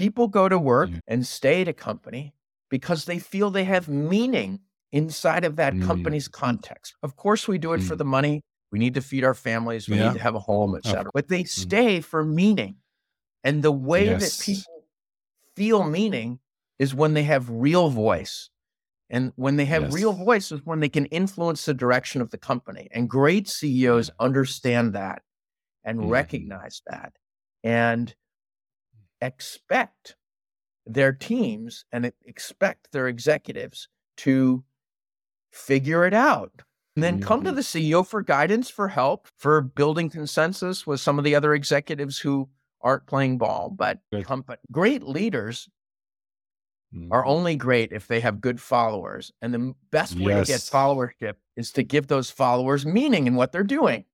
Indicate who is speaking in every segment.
Speaker 1: People go to work mm. and stay at a company because they feel they have meaning inside of that mm. company's context. Of course, we do it mm. for the money. We need to feed our families. We yeah. need to have a home, etc. But they mm. stay for meaning. And the way yes. that people feel meaning is when they have real voice. And when they have yes. real voice is when they can influence the direction of the company. And great CEOs understand that and mm. recognize that and expect their teams and expect their executives to figure it out. And then mm-hmm. come to mm-hmm. the CEO for guidance, for help, for building consensus with some of the other executives who aren't playing ball. But company, great leaders mm-hmm. are only great if they have good followers. And the best way yes. to get followership is to give those followers meaning in what they're doing.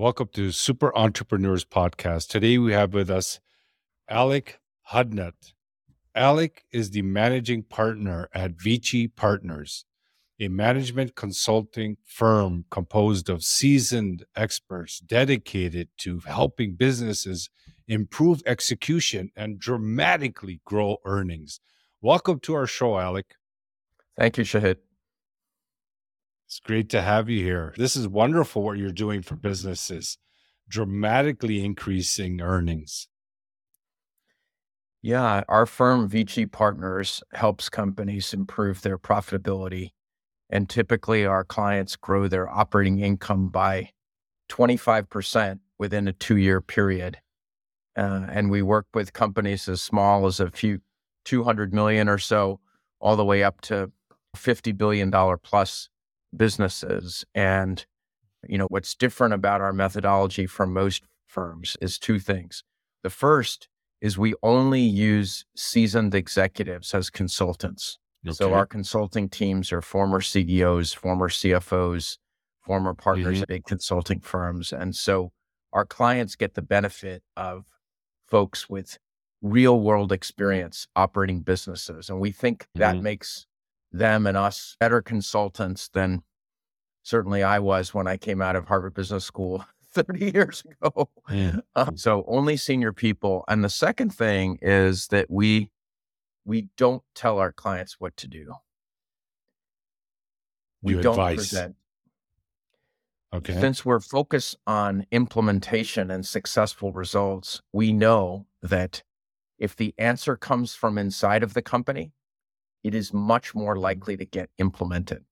Speaker 2: Welcome to Super Entrepreneurs Podcast. Today we have with us Alec Hudnut. Alec is the managing partner at Vici Partners, a management consulting firm composed of seasoned experts dedicated to helping businesses improve execution and dramatically grow earnings. Welcome to our show, Alec.
Speaker 1: Thank you, Shahid.
Speaker 2: It's great to have you here. This is wonderful what you're doing for businesses, dramatically increasing earnings.
Speaker 1: Yeah, our firm Vici Partners helps companies improve their profitability. And typically, our clients grow their operating income by 25% within a two year period. Uh, and we work with companies as small as a few 200 million or so, all the way up to $50 billion plus businesses. And, you know, what's different about our methodology from most firms is two things. The first is we only use seasoned executives as consultants. Okay. So our consulting teams are former CEOs, former CFOs, former partners mm-hmm. at big consulting firms. And so our clients get the benefit of folks with real world experience operating businesses. And we think that mm-hmm. makes them and us better consultants than certainly I was when I came out of Harvard Business School 30 years ago. Yeah. Um, so only senior people. And the second thing is that we we don't tell our clients what to do.
Speaker 2: We you don't advice. present.
Speaker 1: Okay. Since we're focused on implementation and successful results, we know that if the answer comes from inside of the company, it is much more likely to get implemented.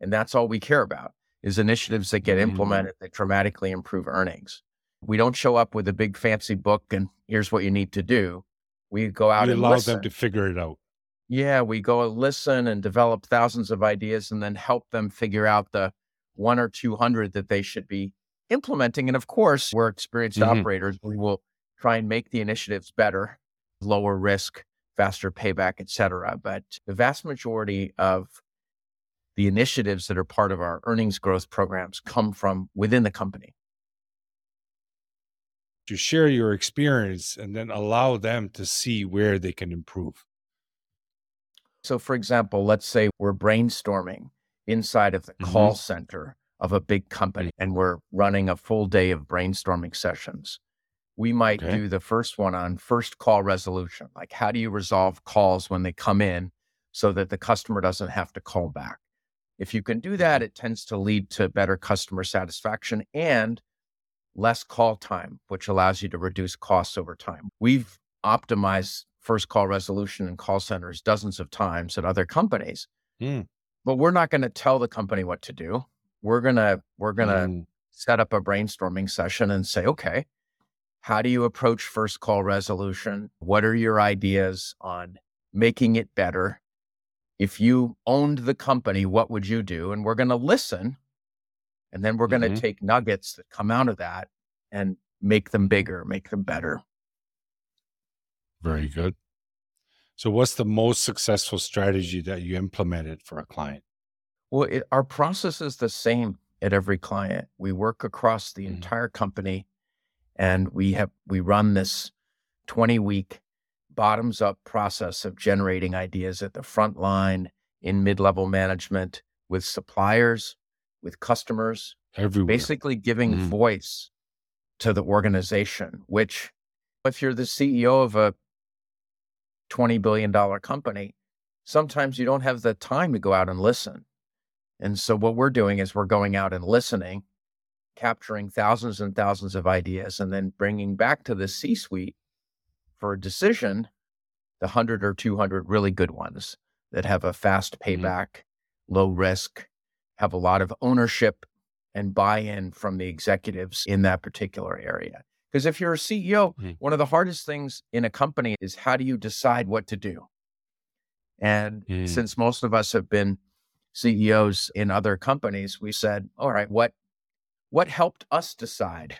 Speaker 1: And that's all we care about is initiatives that get mm-hmm. implemented that dramatically improve earnings. We don't show up with a big fancy book and here's what you need to do. We go out and
Speaker 2: allow
Speaker 1: listen.
Speaker 2: them to figure it out.
Speaker 1: Yeah, we go listen and develop thousands of ideas and then help them figure out the one or 200 that they should be implementing. And of course, we're experienced mm-hmm. operators. We will try and make the initiatives better, lower risk, faster payback, et cetera. But the vast majority of the initiatives that are part of our earnings growth programs come from within the company.
Speaker 2: To share your experience and then allow them to see where they can improve.
Speaker 1: So, for example, let's say we're brainstorming inside of the mm-hmm. call center of a big company and we're running a full day of brainstorming sessions. We might okay. do the first one on first call resolution. Like, how do you resolve calls when they come in so that the customer doesn't have to call back? If you can do that, it tends to lead to better customer satisfaction and less call time, which allows you to reduce costs over time. We've optimized first call resolution in call centers dozens of times at other companies. Mm. But we're not going to tell the company what to do. We're going to we're going to mm. set up a brainstorming session and say, "Okay, how do you approach first call resolution? What are your ideas on making it better? if you owned the company, what would you do? And we're going to listen. And then we're going to mm-hmm. take nuggets that come out of that and make them bigger, make them better.
Speaker 2: Very good. So, what's the most successful strategy that you implemented for a client?
Speaker 1: Well, it, our process is the same at every client. We work across the mm-hmm. entire company And we have we run this 20 week bottoms up process of generating ideas at the front line in mid-level management with suppliers, with customers,
Speaker 2: Everywhere.
Speaker 1: basically giving
Speaker 2: Mhm.
Speaker 1: voice to the organization, which if you're the CEO of a $20 billion company, sometimes you don't have the time to go out and listen. And so what we're doing is we're going out and listening, capturing thousands and thousands of ideas, and then bringing back to the C suite for a decision the 100 or 200 really good ones that have a fast
Speaker 2: Mhm.
Speaker 1: payback, low risk, have a lot of ownership and buy in from the executives in that particular area. Because if you're a CEO,
Speaker 2: Mhm.
Speaker 1: one of the hardest things in a company is how do you decide what to do? And
Speaker 2: Mm.
Speaker 1: since most of us have been CEOs in other companies, we said, all right, what what helped us decide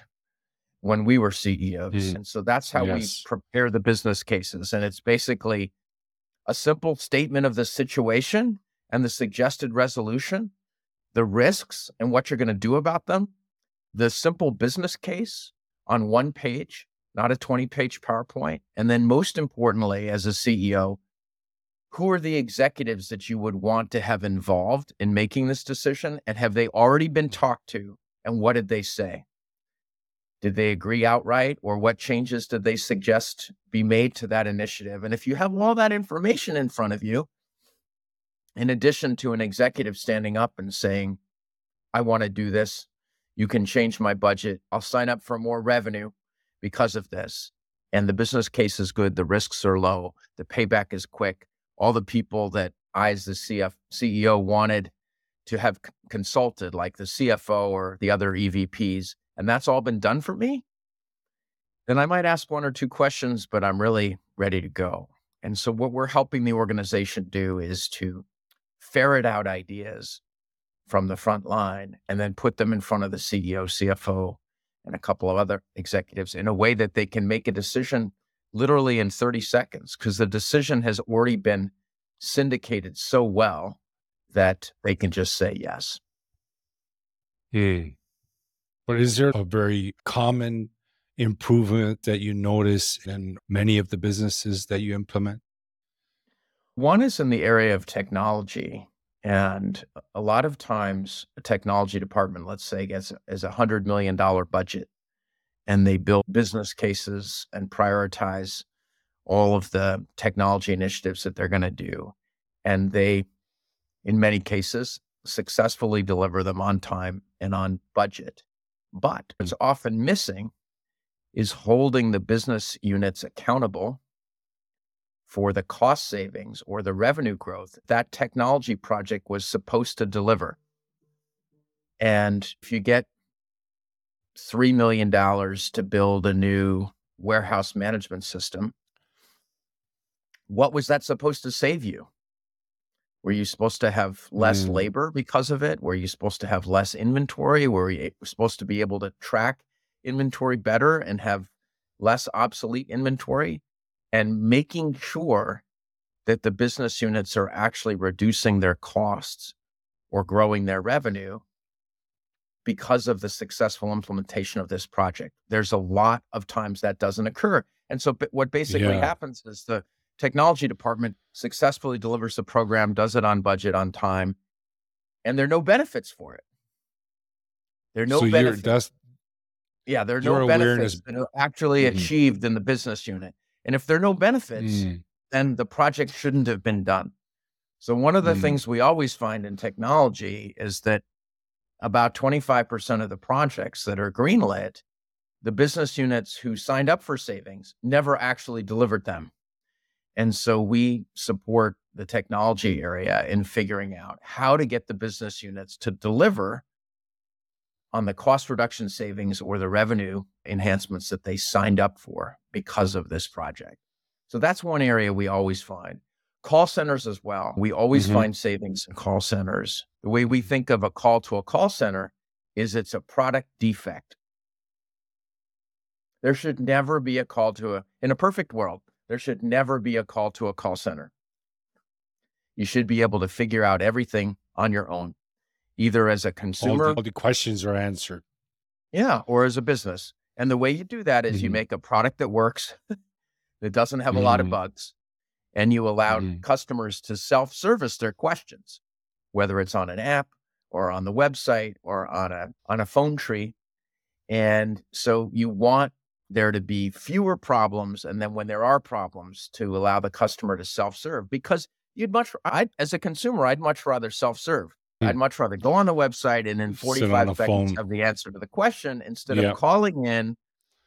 Speaker 1: when we were CEOs?
Speaker 2: Mm.
Speaker 1: And so that's how
Speaker 2: Yes.
Speaker 1: we prepare the business cases. And it's basically a simple statement of the situation and the suggested resolution, the risks and what you're going to do about them, the simple business case on one page, not a 20 page PowerPoint. And then, most importantly, as a CEO, who are the executives that you would want to have involved in making this decision? And have they already been talked to? And what did they say? Did they agree outright, or what changes did they suggest be made to that initiative? And if you have all that information in front of you, in addition to an executive standing up and saying, I want to do this, you can change my budget, I'll sign up for more revenue because of this. And the business case is good, the risks are low, the payback is quick. All the people that I, as the CF, CEO, wanted to have c- consulted, like the CFO or the other EVPs, and that's all been done for me, then I might ask one or two questions, but I'm really ready to go. And so, what we're helping the organization do is to ferret out ideas from the front line and then put them in front of the CEO, CFO, and a couple of other executives in a way that they can make a decision literally in 30 seconds because the decision has already been syndicated so well that they can just say yes.
Speaker 2: Mm. But is there a very common improvement that you notice in many of the businesses that you implement?
Speaker 1: One is in the area of technology. And a lot of times, a technology department, let's say, gets is a $100 million budget and they build business cases and prioritize all of the technology initiatives that they're going to do. And they, in many cases, successfully deliver them on time and on budget. But what's often missing is holding the business units accountable for the cost savings or the revenue growth that technology project was supposed to deliver. And if you get $3 million to build a new warehouse management system, what was that supposed to save you? Were you supposed to have less
Speaker 2: Mm.
Speaker 1: labor because of it? Were you supposed to have less inventory? Were you supposed to be able to track inventory better and have less obsolete inventory? And making sure that the business units are actually reducing their costs or growing their revenue because of the successful implementation of this project. There's a lot of times that doesn't occur. And so, what basically
Speaker 2: Yeah.
Speaker 1: happens is the technology department successfully delivers the program, does it on budget, on time, and there are no benefits for it. There are no
Speaker 2: so
Speaker 1: benefits. yeah, there are no
Speaker 2: awareness-
Speaker 1: benefits that are actually
Speaker 2: Mhm.
Speaker 1: achieved in the business unit. And if there are no benefits,
Speaker 2: Mm,
Speaker 1: then the project shouldn't have been done. So, one of the
Speaker 2: Mm.
Speaker 1: things we always find in technology is that about 25% of the projects that are greenlit, the business units who signed up for savings never actually delivered them. And so, we support the technology area in figuring out how to get the business units to deliver on the cost reduction savings or the revenue enhancements that they signed up for because of this project. So that's one area we always find. Call centers as well. We always
Speaker 2: Mhm.
Speaker 1: find savings in call centers. The way we think of a call to a call center is it's a product defect. There should never be a call to a, in a perfect world, there should never be a call to a call center. You should be able to figure out everything on your own, either as a
Speaker 2: all,
Speaker 1: consumer
Speaker 2: the, all the questions are answered.
Speaker 1: yeah, or as a business. And the way you do that is you
Speaker 2: Mhm.
Speaker 1: make a product that works, that doesn't have a lot of
Speaker 2: Mhm.
Speaker 1: bugs, and you allow
Speaker 2: Mhm.
Speaker 1: customers to self service their questions, whether it's on an app or on the website or on a, on a phone tree. And so you want there to be fewer problems. And then when there are problems, to allow the customer to self serve because you'd much, I, as a consumer, I'd much rather self serve. I'd much rather go on the website and in 45 seconds
Speaker 2: phone.
Speaker 1: have the answer to the question instead
Speaker 2: Yeah.
Speaker 1: of calling in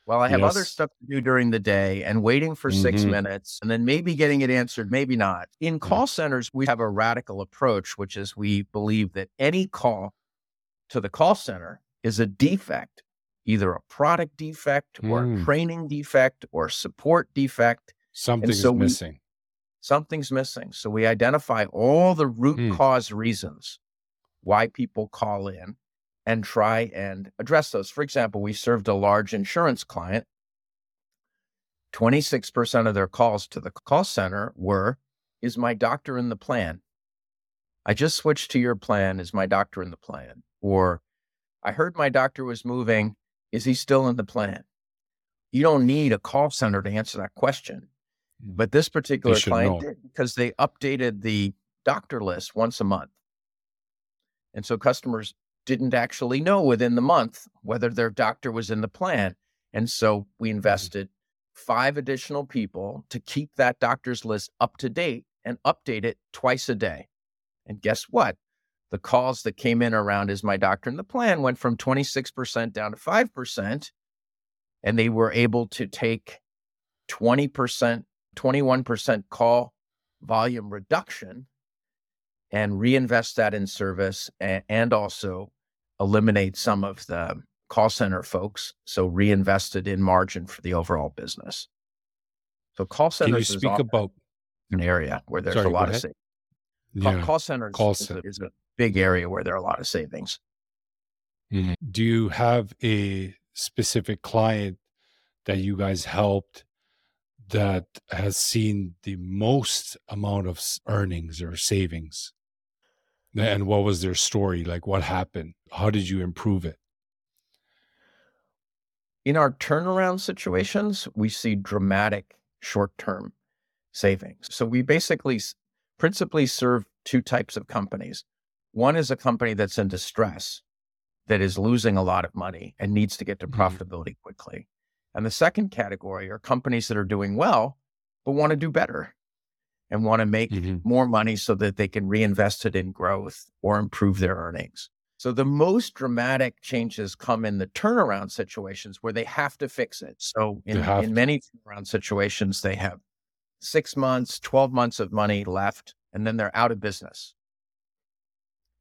Speaker 1: while I have other stuff to do during the day and waiting for six
Speaker 2: Mhm.
Speaker 1: minutes and then maybe getting it answered, maybe not. In call centers, we have a radical approach, which is we believe that any call to the call center is a defect, either a product defect or a
Speaker 2: Mm.
Speaker 1: training defect or support defect.
Speaker 2: Something
Speaker 1: so
Speaker 2: is
Speaker 1: we-
Speaker 2: missing.
Speaker 1: Something's missing. So we identify all the root
Speaker 2: Mm.
Speaker 1: cause reasons why people call in and try and address those. For example, we served a large insurance client. 26% of their calls to the call center were Is my doctor in the plan? I just switched to your plan. Is my doctor in the plan? Or I heard my doctor was moving. Is he still in the plan? You don't need a call center to answer that question. Mm. But this particular client
Speaker 2: know.
Speaker 1: did because they updated the doctor list once a month. And so customers didn't actually know within the month whether their doctor was in the plan. And so we mm-hmm. invested five additional people to keep that doctor's list up to date and update it twice a day. And guess what? The calls that came in around is my doctor in the plan went from 26% down to 5%. And they were able to take 20%, 21% call volume reduction and reinvest that in service and, and also eliminate some of the call center folks. So reinvested in margin for the overall business. So call
Speaker 2: Can you
Speaker 1: centers is
Speaker 2: speak about
Speaker 1: an area where there's
Speaker 2: Sorry,
Speaker 1: a lot of savings. Call,
Speaker 2: yeah.
Speaker 1: call centers
Speaker 2: Call
Speaker 1: is, a,
Speaker 2: center.
Speaker 1: is a big area where there are a lot of savings.
Speaker 2: Mhm. Do you have a specific client that you guys helped that has seen the most amount of earnings or savings? And what was their story? Like what happened? How did you improve it?
Speaker 1: In our turnaround situations, we see dramatic short term savings. So we basically principally serve two types of companies. One is a company that's in distress, that is losing a lot of money and needs to get to
Speaker 2: Mhm.
Speaker 1: profitability quickly. And the second category are companies that are doing well, but want to do better and want to make
Speaker 2: Mhm.
Speaker 1: more money so that they can reinvest it in growth or improve their earnings. So the most dramatic changes come in the turnaround situations where they have to fix it. So in, in many turnaround situations, they have six months, 12 months of money left, and then they're out of business.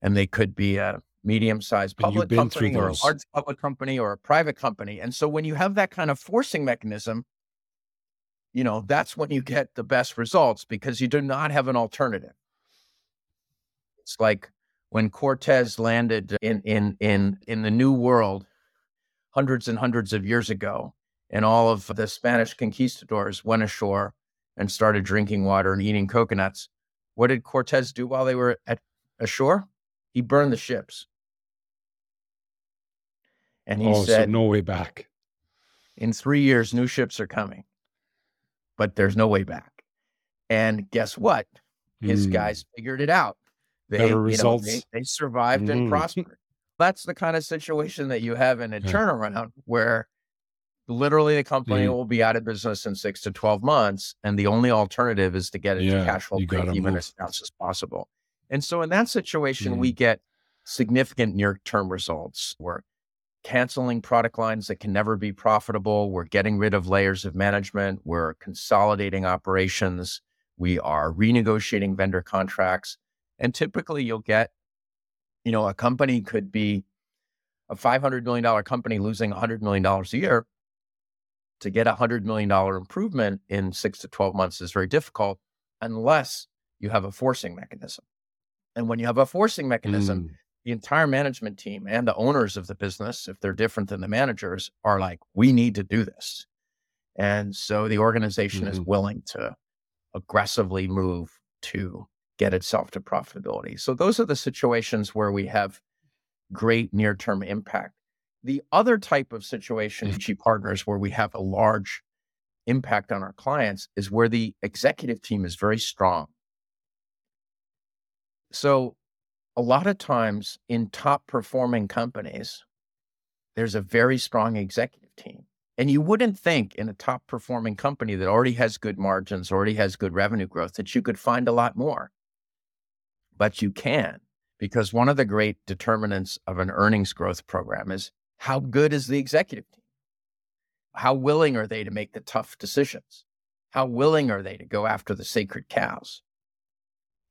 Speaker 1: And they could be a medium sized public company or a large public company or a private company. And so when you have that kind of forcing mechanism, you know, that's when you get the best results because you do not have an alternative. It's like when Cortez landed in in in in the New World hundreds and hundreds of years ago, and all of the Spanish conquistadors went ashore and started drinking water and eating coconuts. What did Cortez do while they were at ashore? He burned the ships. And he
Speaker 2: oh,
Speaker 1: said,
Speaker 2: so no way back.
Speaker 1: in three years, new ships are coming, but there's no way back. And guess what? His
Speaker 2: Mm.
Speaker 1: guys figured it out. They,
Speaker 2: Better
Speaker 1: you know, they,
Speaker 2: results.
Speaker 1: they survived
Speaker 2: Mhm.
Speaker 1: and prospered. That's the kind of situation that you have in a
Speaker 2: Yeah.
Speaker 1: turnaround where literally the company
Speaker 2: Mhm.
Speaker 1: will be out of business in six to 12 months. And the only alternative is to get it
Speaker 2: Yeah,
Speaker 1: to cash flow break even as fast as possible. And so in that situation, we get significant near term results. We're canceling product lines that can never be profitable. We're getting rid of layers of management. We're consolidating operations. We are renegotiating vendor contracts. And typically you'll get, you know, a company could be a $500 million company losing $100 million a year. To get a $100 million improvement in six to 12 months is very difficult unless you have a forcing mechanism. And when you have a forcing mechanism,
Speaker 2: Mm.
Speaker 1: The entire management team and the owners of the business, if they're different than the managers, are like, we need to do this. And so the organization is
Speaker 2: Mhm.
Speaker 1: willing to aggressively move to get itself to profitability. So those are the situations where we have great near term impact. The other type of situation, Vici Partners, where we have a large impact on our clients, is where the executive team is very strong. So, a lot of times in top performing companies, there's a very strong executive team. And you wouldn't think in a top performing company that already has good margins, already has good revenue growth, that you could find a lot more. But you can, because one of the great determinants of an earnings growth program is how good is the executive team? How willing are they to make the tough decisions? How willing are they to go after the sacred cows?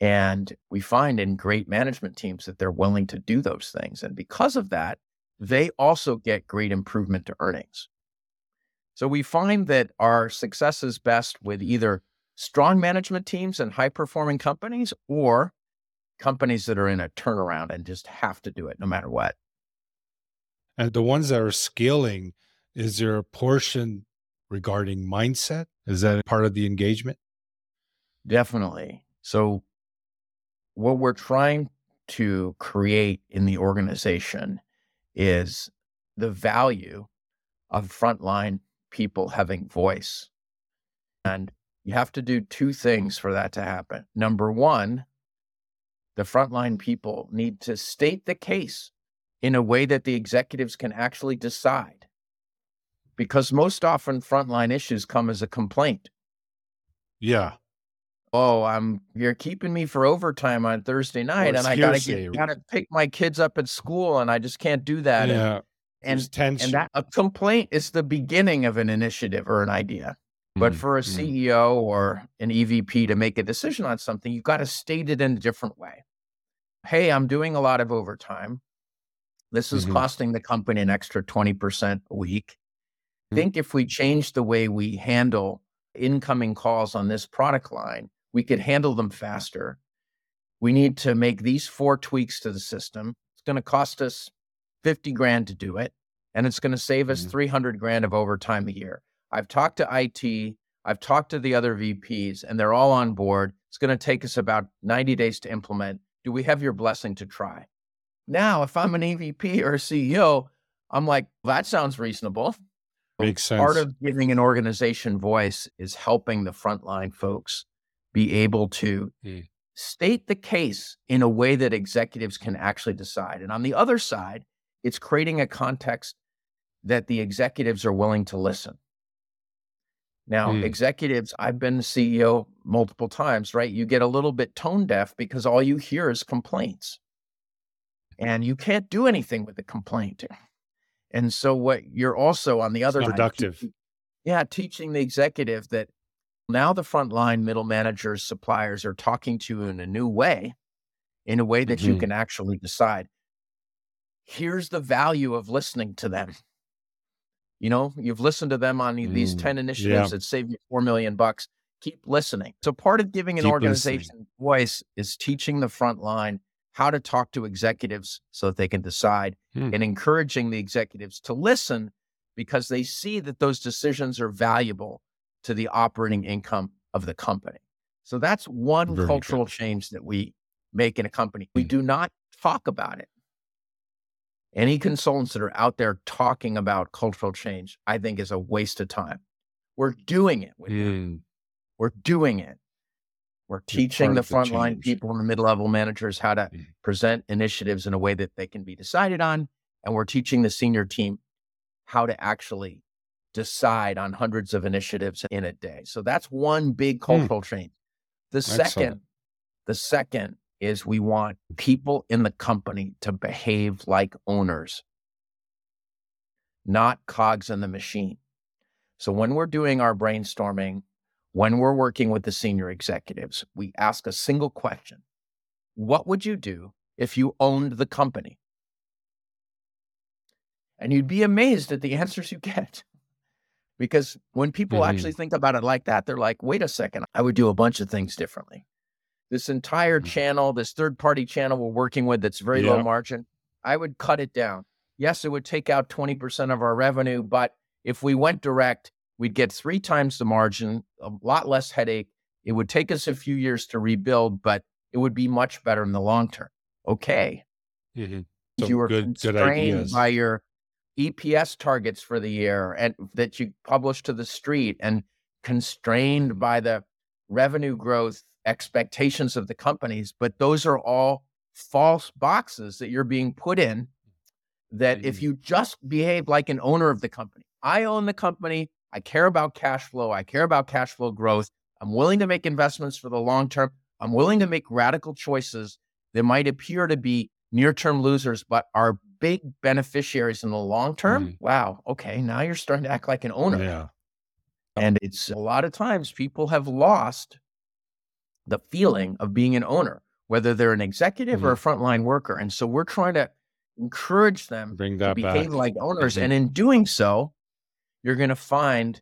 Speaker 1: And we find in great management teams that they're willing to do those things. And because of that, they also get great improvement to earnings. So we find that our success is best with either strong management teams and high performing companies or companies that are in a turnaround and just have to do it no matter what.
Speaker 2: And the ones that are scaling, is there a portion regarding mindset? Is that part of the engagement?
Speaker 1: Definitely. So, what we're trying to create in the organization is the value of frontline people having voice. And you have to do two things for that to happen. Number one, the frontline people need to state the case in a way that the executives can actually decide. Because most often frontline issues come as a complaint.
Speaker 2: Yeah.
Speaker 1: Oh, I'm you're keeping me for overtime on Thursday night and I gotta get, gotta pick my kids up at school and I just can't do that.
Speaker 2: Yeah.
Speaker 1: And, and, and that a complaint is the beginning of an initiative or an idea. But mm-hmm. for a mm-hmm. CEO or an EVP to make a decision on something, you've got to state it in a different way. Hey, I'm doing a lot of overtime. This is mm-hmm. costing the company an extra 20% a week. Mm-hmm. think if we change the way we handle incoming calls on this product line, we could handle them faster. We need to make these four tweaks to the system. It's going to cost us 50 grand to do it, and it's going to save us mm-hmm. 300 grand of overtime a year. I've talked to IT, I've talked to the other VPs, and they're all on board. It's going to take us about 90 days to implement. Do we have your blessing to try? Now, if I'm an EVP or a CEO, I'm like, that sounds reasonable.
Speaker 2: Makes sense.
Speaker 1: Part of giving an organization voice is helping the frontline folks be able to mm. state the case in a way that executives can actually decide. And on the other side, it's creating a context that the executives are willing to listen. Now, mm. executives, I've been CEO multiple times, right? You get a little bit tone deaf because all you hear is complaints. And you can't do anything with a complaint. And so what you're also on the other
Speaker 2: side, productive.
Speaker 1: Yeah, teaching the executive that now the frontline middle managers, suppliers are talking to you in a new way, in a way that mm-hmm. you can actually decide here's the value of listening to them. You know, you've listened to them on mm, these 10 initiatives yeah. that save you 4 million bucks. Keep listening. So part of giving an Keep organization listening. voice is teaching the front line how to talk to executives so that they can decide hmm. and encouraging the executives to listen because they see that those decisions are valuable to the operating income of the company. So that's one Very cultural good. change that we make in a company. We hmm. do not talk about it any consultants that are out there talking about cultural change, I think is a waste of time. We're doing it mm. We're doing it. We're teaching the frontline people and the mid-level managers how to mm. present initiatives in a way that they can be decided on. And we're teaching the senior team how to actually decide on hundreds of initiatives in a day. So that's one big hmm. cultural mm. change. The Excellent. second, the second is we want people in the company to behave like owners, not cogs in the machine. So when we're doing our brainstorming, when we're working with the senior executives, we ask a single question What would you do if you owned the company? And you'd be amazed at the answers you get. Because when people mm-hmm. actually think about it like that, they're like, wait a second, I would do a bunch of things differently this entire mm. channel, this third party channel we're working with that's very low margin, I would cut it down. Yes, it would take out 20% of our revenue, but if we went direct, we'd get three times the margin, a lot less headache. It would take us a few years to rebuild, but it would be much better in the long term. Okay. Mm-hmm. So you were good, constrained good by your EPS targets for the year and that you publish to the street and constrained by the revenue growth expectations of the companies, but those are all false boxes that you're being put in that mm-hmm. if you just behave like an owner of the company, I own the company, I care about cash flow, I care about cash flow growth, I'm willing to make investments for the long term, I'm willing to make radical choices that might appear to be near term losers, but are big beneficiaries in the long term. Mm-hmm. Wow. Okay. Now you're starting to act like an owner.
Speaker 2: Yeah.
Speaker 1: And it's a lot of times people have lost the feeling of being an owner, whether they're an executive mm-hmm. or a frontline worker. And so we're trying to encourage them
Speaker 2: Bring that
Speaker 1: to behave
Speaker 2: back.
Speaker 1: like owners.
Speaker 2: Mm-hmm.
Speaker 1: And in doing so, you're going to find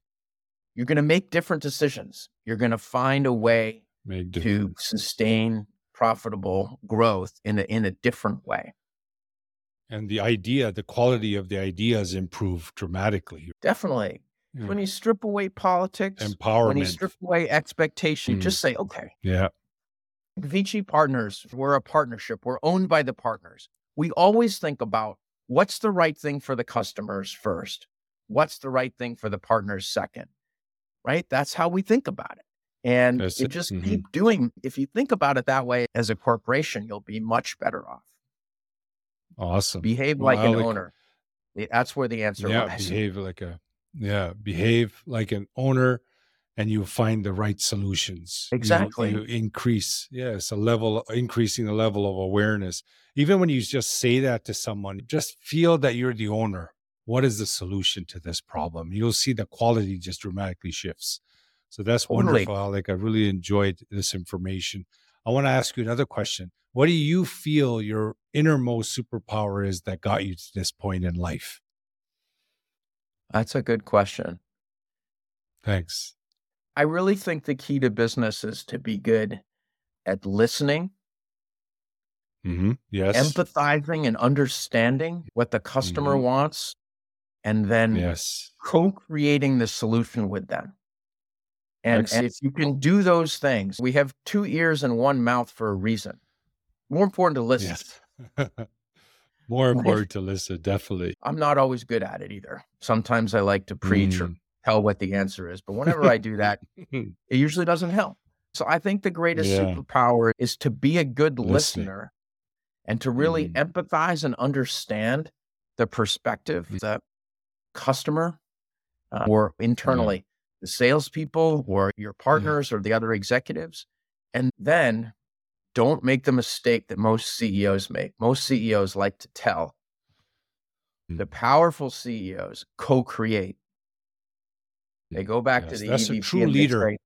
Speaker 1: you're going to make different decisions. You're going to find a way to sustain profitable growth in a, in a different way.
Speaker 2: And the idea, the quality of the ideas improve dramatically.
Speaker 1: Definitely. Yeah. When you strip away politics,
Speaker 2: empowerment,
Speaker 1: when you strip away expectation, mm. just say, okay.
Speaker 2: Yeah.
Speaker 1: Vici Partners, we're a partnership. We're owned by the partners. We always think about what's the right thing for the customers first. What's the right thing for the partners second? Right? That's how we think about it. And That's you just mm-hmm. keep doing, if you think about it that way as a corporation, you'll be much better off.
Speaker 2: Awesome.
Speaker 1: Behave like an like, owner. That's where the answer
Speaker 2: yeah,
Speaker 1: lies.
Speaker 2: Behave like a yeah, behave like an owner and you find the right solutions.
Speaker 1: Exactly.
Speaker 2: You, you increase, yes, a level, increasing the level of awareness. Even when you just say that to someone, just feel that you're the owner. What is the solution to this problem? You'll see the quality just dramatically shifts. So that's totally. wonderful, Like I really enjoyed this information. I want to ask you another question. What do you feel your innermost superpower is that got you to this point in life?
Speaker 1: That's a good question.
Speaker 2: Thanks.
Speaker 1: I really think the key to business is to be good at listening,
Speaker 2: mm-hmm. yes,
Speaker 1: empathizing, and understanding what the customer mm-hmm. wants, and then
Speaker 2: yes,
Speaker 1: co-creating the solution with them. And, and, if you can do those things, we have two ears and one mouth for a reason. More important to listen.
Speaker 2: Yes. More important to listen, definitely.
Speaker 1: I'm not always good at it either. Sometimes I like to preach mm. or tell what the answer is, but whenever I do that, it usually doesn't help. So I think the greatest yeah. superpower is to be a good Listening. listener and to really mm. empathize and understand the perspective mm. the customer uh, or internally yeah. The salespeople or your partners yeah. or the other executives. And then don't make the mistake that most CEOs make. Most CEOs like to tell. Hmm. The powerful CEOs co create. They go back yes, to the
Speaker 2: that's
Speaker 1: EVP
Speaker 2: a true leader.
Speaker 1: Say,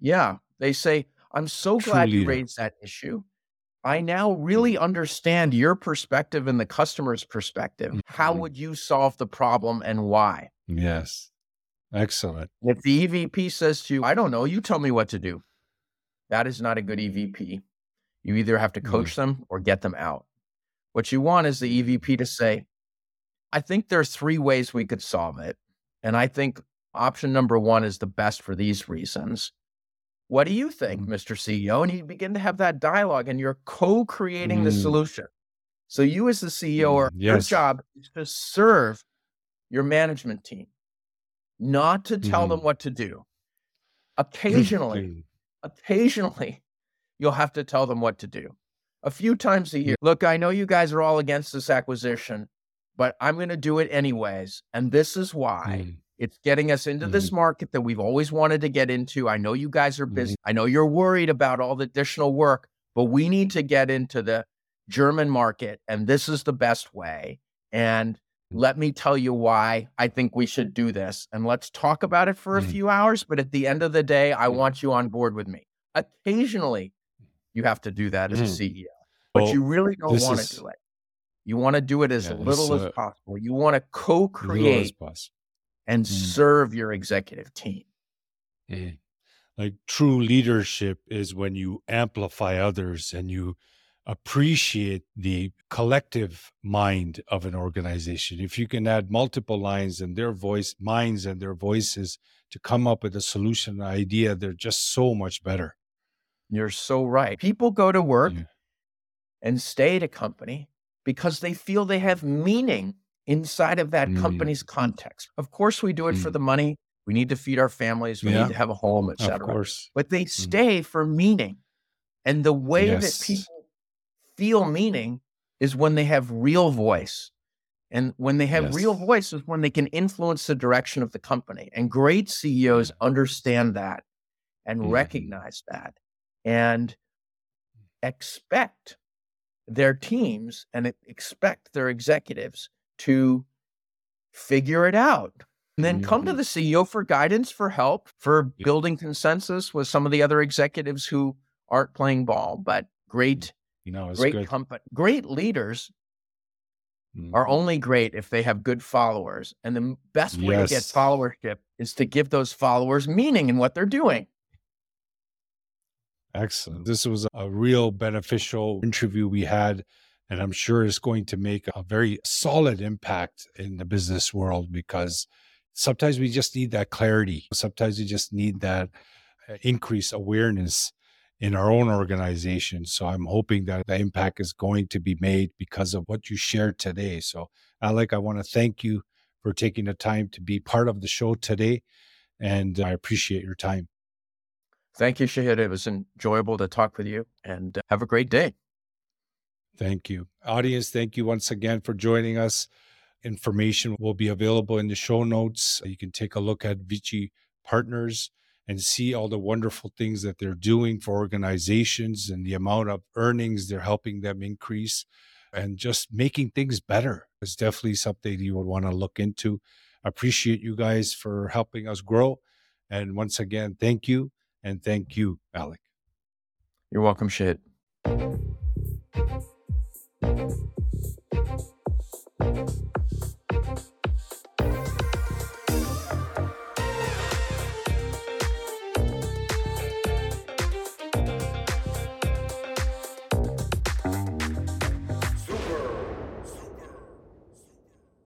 Speaker 1: yeah, they say, "I'm so true glad leader. you raised that issue. I now really hmm. understand your perspective and the customer's perspective. Mm-hmm. How would you solve the problem and why?"
Speaker 2: Yes, excellent.
Speaker 1: If the EVP says to you, "I don't know, you tell me what to do," that is not a good EVP. You either have to coach mm. them or get them out. What you want is the EVP to say, I think there are three ways we could solve it. And I think option number one is the best for these reasons. What do you think, mm. Mr. CEO? And you begin to have that dialogue and you're co creating mm. the solution. So, you as the CEO, or yes. your job is to serve your management team, not to tell them mm. what to do. Occasionally, occasionally, you'll have to tell them what to do a few times a year. Look, I know you guys are all against this acquisition, but I'm going to do it anyways. And this is why. Mm. It's getting us into mm. this mm-hmm. market that we've always wanted to get into. I know you guys are busy. Mm. I know you're worried about all the additional work, but we need to get into the German market, and this is the best way. And mm. Let me tell you why I think we should do this. And let's talk about it for a mm. few hours. But at the end of the day, I want you on board with me. Occasionally, you have to do that as mm. a CEO, but well, you really don't want to do it. You want to do it as yeah, little uh, as possible. You want to co-create and mm. serve your executive team.
Speaker 2: Mm. Like true leadership is when you amplify others and you appreciate the collective mind of an organization. If you can add multiple lines and their voice, minds and their voices to come up with a solution, an idea, they're just so much better.
Speaker 1: You're so right. People go to work yeah. and stay at a company because they feel they have meaning inside of that
Speaker 2: Mm.
Speaker 1: company's context. Of course, we do it for
Speaker 2: Mm.
Speaker 1: the money. We need to feed our families. We
Speaker 2: Yeah.
Speaker 1: need to have a home,
Speaker 2: Of
Speaker 1: etc.
Speaker 2: course.
Speaker 1: But they stay for meaning. And the way
Speaker 2: Yes.
Speaker 1: that people feel meaning is when they have real voice. And when they have real voice is when they can influence the direction of the company. And great CEOs understand that and
Speaker 2: Mhm.
Speaker 1: recognize that and expect their teams and expect their executives to figure it out. And then come to
Speaker 2: Mhm.
Speaker 1: the CEO for guidance, for help, for building consensus with some of the other executives who aren't playing ball. But great,
Speaker 2: You know, it's
Speaker 1: great company, great leaders are
Speaker 2: Mhm.
Speaker 1: only great if they have good followers. And the best way to get followership is to give those followers meaning in what they're doing.
Speaker 2: Excellent. This was a real beneficial interview we had, and I'm sure it's going to make a very solid impact in the business world because sometimes we just need that clarity. Sometimes we just need that uh, increased awareness in our own organization. So I'm hoping that the impact is going to be made because of what you shared today. So, Alec, I want to thank you for taking the time to be part of the show today, and I appreciate your time.
Speaker 1: Thank you, Shahid. It was enjoyable to talk with you and uh, have a great day.
Speaker 2: Thank you. Audience, thank you once again for joining us. Information will be available in the show notes. You can take a look at Vici Partners and see all the wonderful things that they're doing for organizations and the amount of earnings they're helping them increase and just making things better. It's definitely something you would want to look into. Appreciate you guys for helping us grow. And once again, thank you. And thank you, Alec.
Speaker 1: You're welcome, Shahid.